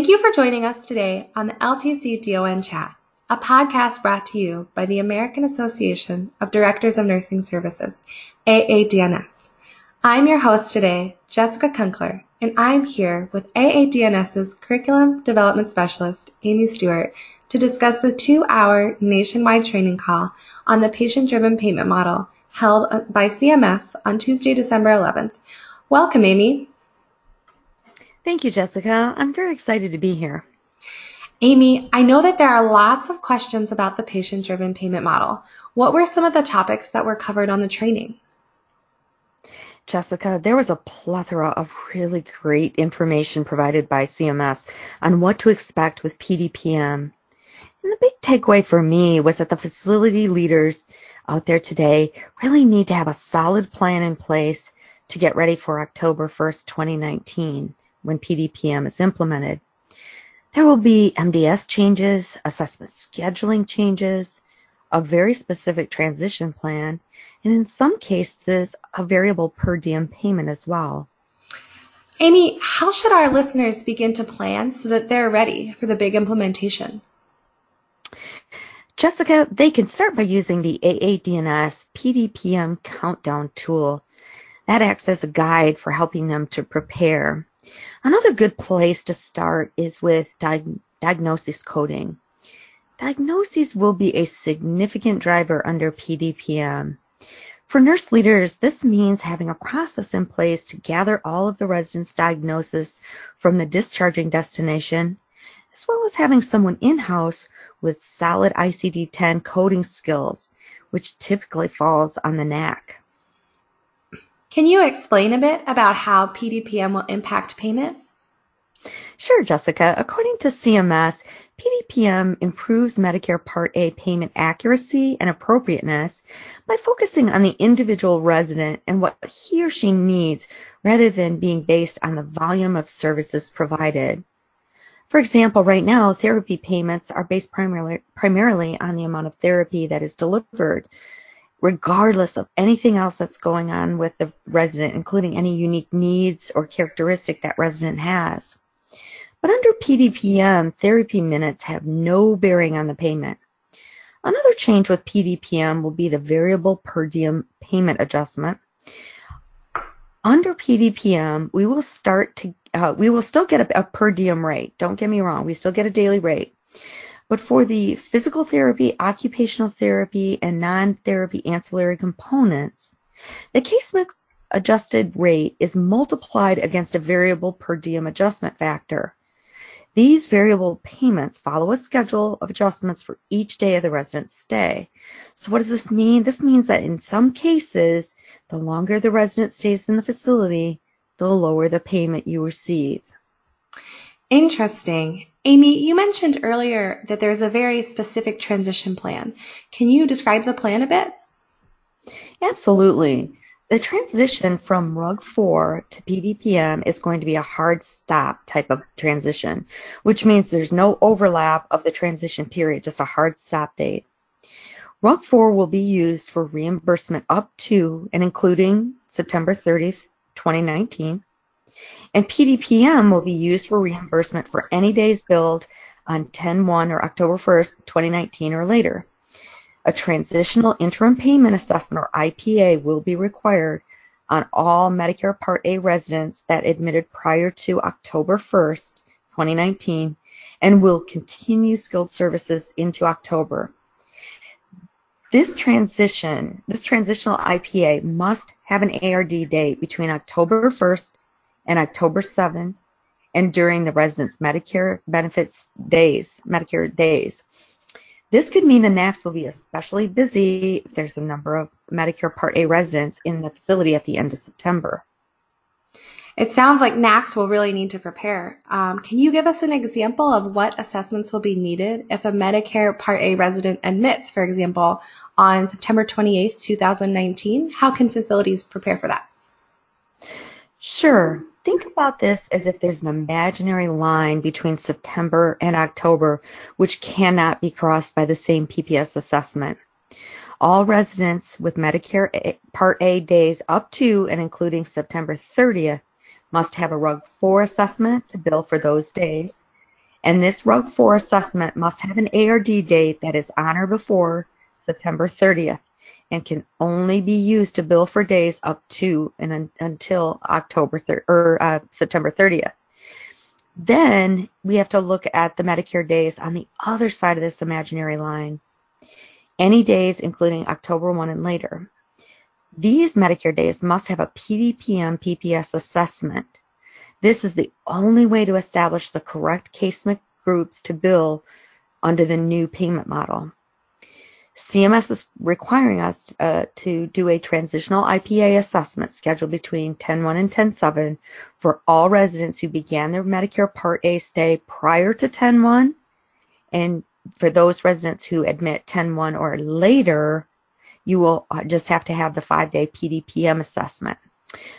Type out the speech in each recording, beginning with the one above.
Thank you for joining us today on the LTC DON Chat, a podcast brought to you by the American Association of Directors of Nursing Services, AADNS. I'm your host today, Jessica Kunkler, and I'm here with AADNS's Curriculum Development Specialist, Amy Stewart, to discuss the two-hour nationwide training call on the patient-driven payment model held by CMS on Tuesday, December 11th. Welcome, Amy. Thank you, Jessica. I'm very excited to be here. Amy, I know that there are lots of questions about the patient driven payment model. What were some of the topics that were covered on the training? Jessica, there was a plethora of really great information provided by CMS on what to expect with PDPM. And the big takeaway for me was that the facility leaders out there today really need to have a solid plan in place to get ready for October 1st, 2019 when PDPM is implemented. There will be MDS changes, assessment scheduling changes, a very specific transition plan, and in some cases, a variable per diem payment as well. Amy, how should our listeners begin to plan so that they're ready for the big implementation? Jessica, they can start by using the AADNS PDPM countdown tool. That acts as a guide for helping them to prepare. Another good place to start is with diag- diagnosis coding. Diagnoses will be a significant driver under PDPM. For nurse leaders, this means having a process in place to gather all of the residents' diagnosis from the discharging destination, as well as having someone in-house with solid ICD-10 coding skills, which typically falls on the NAC. Can you explain a bit about how PDPM will impact payment? Sure, Jessica. According to CMS, PDPM improves Medicare Part A payment accuracy and appropriateness by focusing on the individual resident and what he or she needs rather than being based on the volume of services provided. For example, right now, therapy payments are based primarily, primarily on the amount of therapy that is delivered regardless of anything else that's going on with the resident, including any unique needs or characteristic that resident has. But under PDPM, therapy minutes have no bearing on the payment. Another change with PDPM will be the variable per diem payment adjustment. Under PDPM, we will start to uh, we will still get a, a per diem rate. Don't get me wrong, we still get a daily rate. But for the physical therapy, occupational therapy, and non-therapy ancillary components, the case mix adjusted rate is multiplied against a variable per diem adjustment factor. These variable payments follow a schedule of adjustments for each day of the resident's stay. So what does this mean? This means that in some cases, the longer the resident stays in the facility, the lower the payment you receive. Interesting. Amy, you mentioned earlier that there's a very specific transition plan. Can you describe the plan a bit? Absolutely. The transition from RUG 4 to PDPM is going to be a hard stop type of transition, which means there's no overlap of the transition period, just a hard stop date. RUG 4 will be used for reimbursement up to and including September 30th, 2019 and PDPM will be used for reimbursement for any days billed on 10-1 or October 1st, 2019 or later. A transitional interim payment assessment or IPA will be required on all Medicare Part A residents that admitted prior to October 1st, 2019 and will continue skilled services into October. This transition, this transitional IPA must have an ARD date between October 1st and October 7th and during the residents' Medicare benefits days, Medicare days. This could mean the NACs will be especially busy if there's a number of Medicare Part A residents in the facility at the end of September. It sounds like NACs will really need to prepare. Um, can you give us an example of what assessments will be needed if a Medicare Part A resident admits, for example, on September 28th, 2019? How can facilities prepare for that? Sure. Think about this as if there's an imaginary line between September and October which cannot be crossed by the same PPS assessment. All residents with Medicare Part A days up to and including September 30th must have a RUG 4 assessment to bill for those days, And this RUG 4 assessment must have an ARD date that is on or before September 30th and can only be used to bill for days up to and until October thir- or uh, September 30th. Then we have to look at the Medicare days on the other side of this imaginary line. Any days including October 1 and later. These Medicare days must have a PDPM PPS assessment. This is the only way to establish the correct case groups to bill under the new payment model. CMS is requiring us uh, to do a transitional IPA assessment scheduled between 10-1 and 10-7 for all residents who began their Medicare Part A stay prior to 10-1 and for those residents who admit 10-1 or later, you will uh, just have to have the five-day PDPM assessment.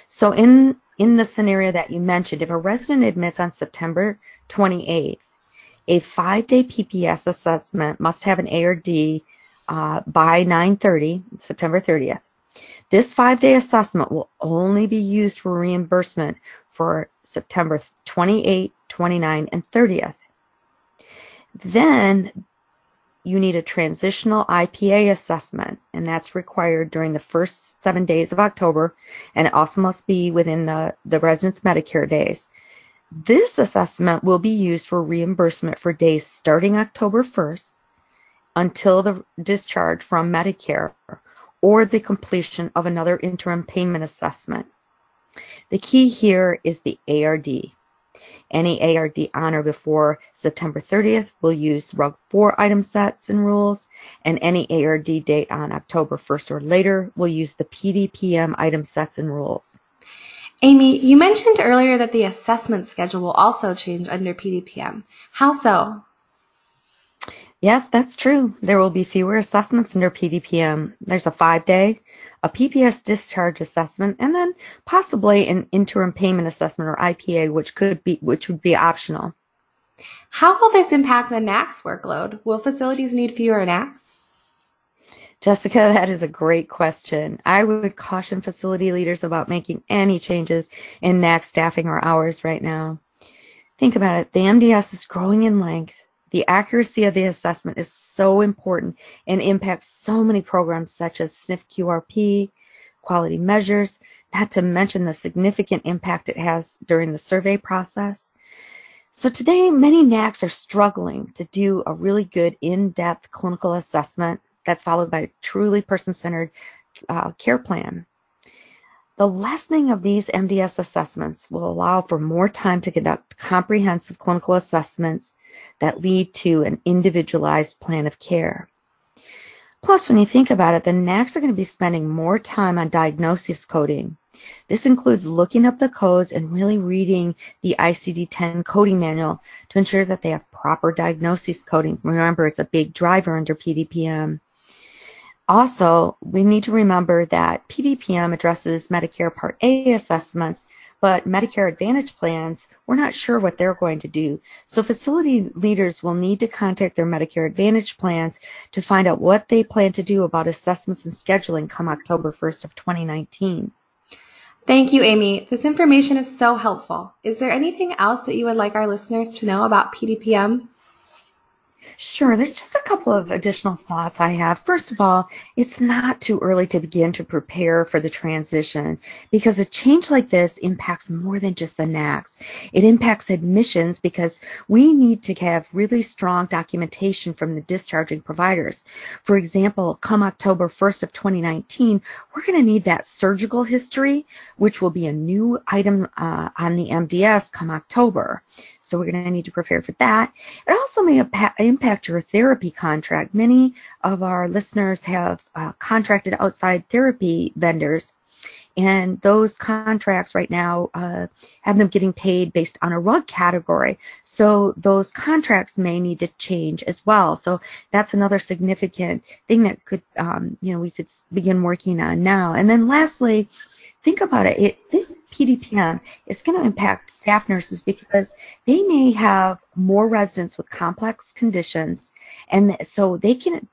So in, in the scenario that you mentioned, if a resident admits on September 28th, a five-day PPS assessment must have an ARD uh, by 9:30, September 30th. This five-day assessment will only be used for reimbursement for September 28, 29, and 30th. Then you need a transitional IPA assessment, and that's required during the first seven days of October, and it also must be within the, the resident's Medicare days. This assessment will be used for reimbursement for days starting October 1st until the discharge from Medicare or the completion of another interim payment assessment. The key here is the ARD. Any ARD on or before September 30th will use RUG 4 item sets and rules, and any ARD date on October 1st or later will use the PDPM item sets and rules. Amy, you mentioned earlier that the assessment schedule will also change under PDPM. How so? Yes, that's true. There will be fewer assessments under PDPM. There's a five day, a PPS discharge assessment, and then possibly an interim payment assessment or IPA, which could be which would be optional. How will this impact the NACS workload? Will facilities need fewer NACS? Jessica, that is a great question. I would caution facility leaders about making any changes in NACS staffing or hours right now. Think about it. The MDS is growing in length. The accuracy of the assessment is so important and impacts so many programs such as SNF QRP, quality measures, not to mention the significant impact it has during the survey process. So today, many NACs are struggling to do a really good in-depth clinical assessment that's followed by a truly person-centered uh, care plan. The lessening of these MDS assessments will allow for more time to conduct comprehensive clinical assessments that lead to an individualized plan of care. Plus, when you think about it, the NACs are going to be spending more time on diagnosis coding. This includes looking up the codes and really reading the ICD-10 coding manual to ensure that they have proper diagnosis coding. Remember, it's a big driver under PDPM. Also, we need to remember that PDPM addresses Medicare Part A assessments but Medicare Advantage plans, we're not sure what they're going to do. So facility leaders will need to contact their Medicare Advantage plans to find out what they plan to do about assessments and scheduling come October 1st of 2019. Thank you, Amy. This information is so helpful. Is there anything else that you would like our listeners to know about PDPM? Sure, there's just a couple of additional thoughts I have. First of all, it's not too early to begin to prepare for the transition because a change like this impacts more than just the NACs. It impacts admissions because we need to have really strong documentation from the discharging providers. For example, come October 1st of 2019, we're going to need that surgical history, which will be a new item uh, on the MDS come October. So we're going to need to prepare for that. It also may impact your therapy contract. Many of our listeners have uh, contracted outside therapy vendors and those contracts right now uh, have them getting paid based on a RUG category. So those contracts may need to change as well. So that's another significant thing that could, um, you know, we could begin working on now. And then lastly, think about it, it this PDPM is going to impact staff nurses because they may have more residents with complex conditions, and so they can.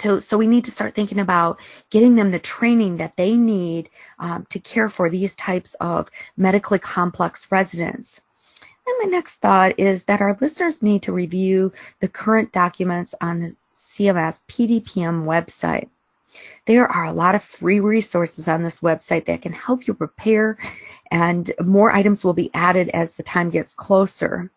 So, so we need to start thinking about getting them the training that they need um, to care for these types of medically complex residents. And my next thought is that our listeners need to review the current documents on the CMS PDPM website. There are a lot of free resources on this website that can help you prepare, and more items will be added as the time gets closer.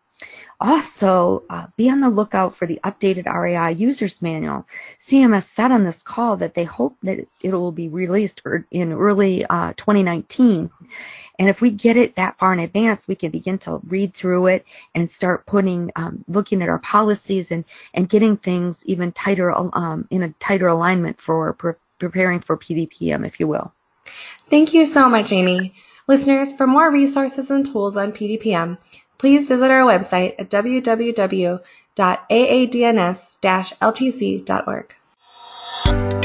Also, uh, be on the lookout for the updated RAI User's Manual. CMS said on this call that they hope that it will be released er, in early uh, 2019. And if we get it that far in advance, we can begin to read through it and start putting, um, looking at our policies and, and getting things even tighter, um, in a tighter alignment for pre- preparing for PDPM, if you will. Thank you so much, Amy. Listeners, for more resources and tools on PDPM, please visit our website at www.aadns-ltc.org.